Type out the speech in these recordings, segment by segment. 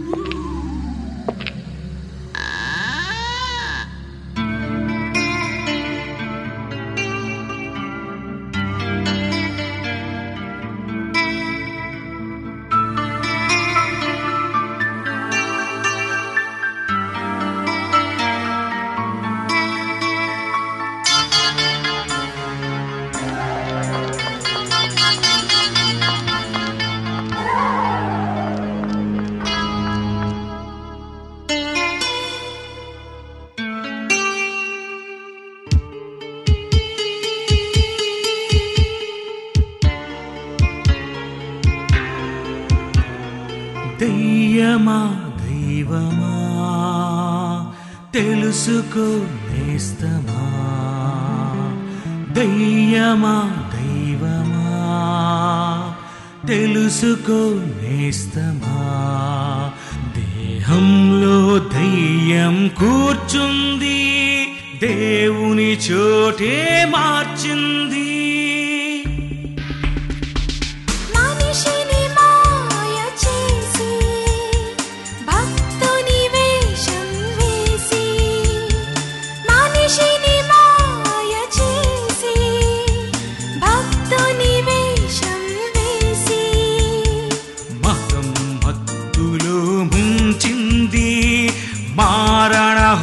Ooh. దయ్యమా దైవమా తెలుసుకో నేస్తమా. దయ్యమా దైవమా తెలుసుకో నేస్తమా. దేహంలో దయ్యం కూర్చుంది దేవుని చోటే మార్చింది.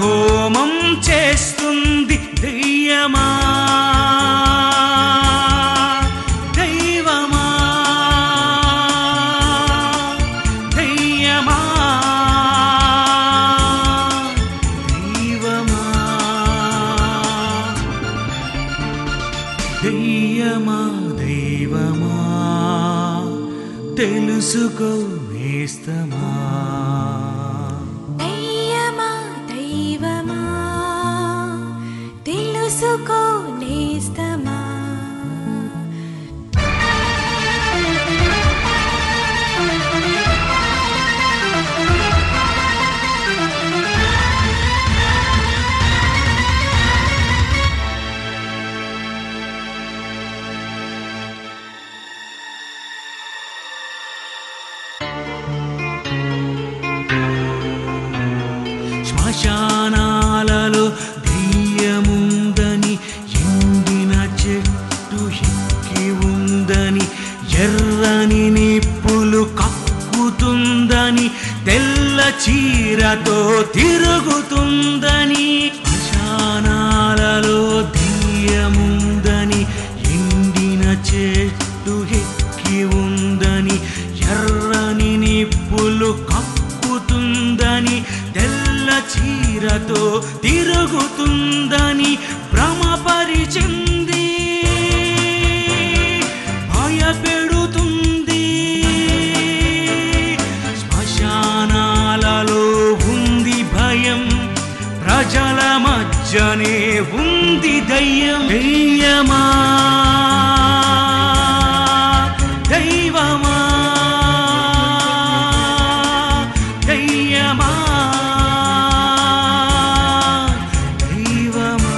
హోమం చేస్తుంది దెయ్యమా? దైవమా? దెయ్యమా? దైవమా? దెయ్యమా? దైవమా? తెలుసుకో నేస్తమా? కక్కుతుందని తెల్ల చీరతో తిరుగుతుందని శ్మశానాలలో దెయ్యముందని ఎండిన చెట్టు ఎక్కి ఉందని ఎర్రని నిప్పులు కప్పుతుందని తెల్ల చీరతో తిరుగుతుందని మధ్యనే ఉంది దయ్యం దయ్యమా? దైవమా? దయ్యమా? దైవమా?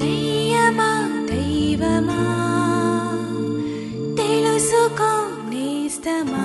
దయ్యమా? దైవమా? తెలుసుకో నేస్తమా?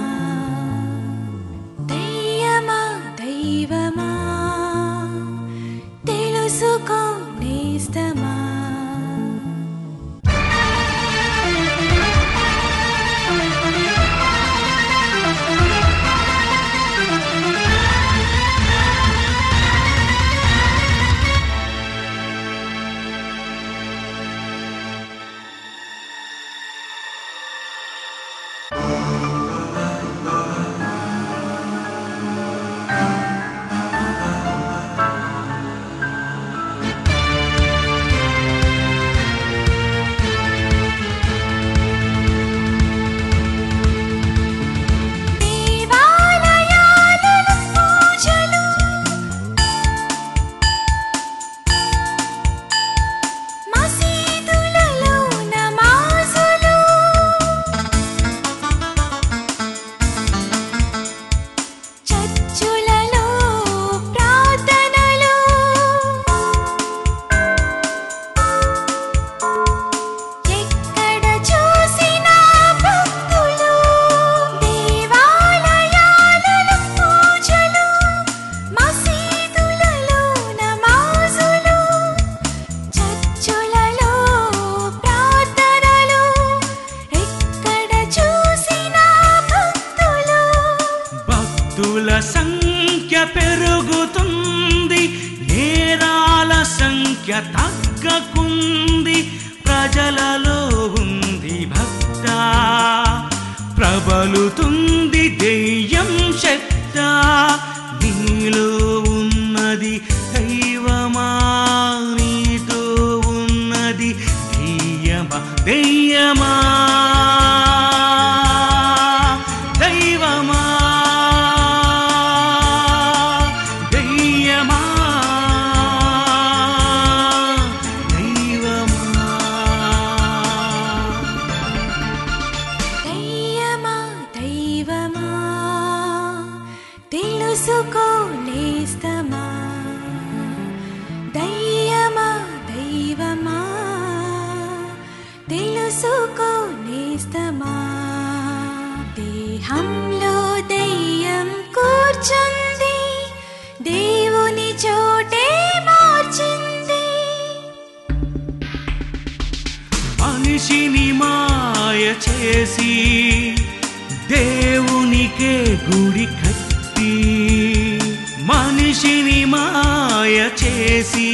తగ్గకుంది ప్రజలలో ఉంది భక్త. ప్రబలుతుంది దెయ్యం శక్త. నీలో ఉన్నది దైవమా నీతో ఉన్నది దెయ్యమా దెయ్యమా. రథంలో దయ్యం కూర్చుంది. దేవుని చోటే మార్చింది. మనిషిని మాయ చేసి దేవునికే గుడి కట్టి మనిషిని మాయ చేసి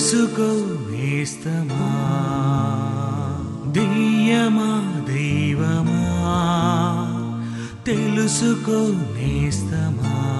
తెలుసుకో నేస్తమా? దెయ్యమా దైవమా? తెలుసుకో నేస్తమా?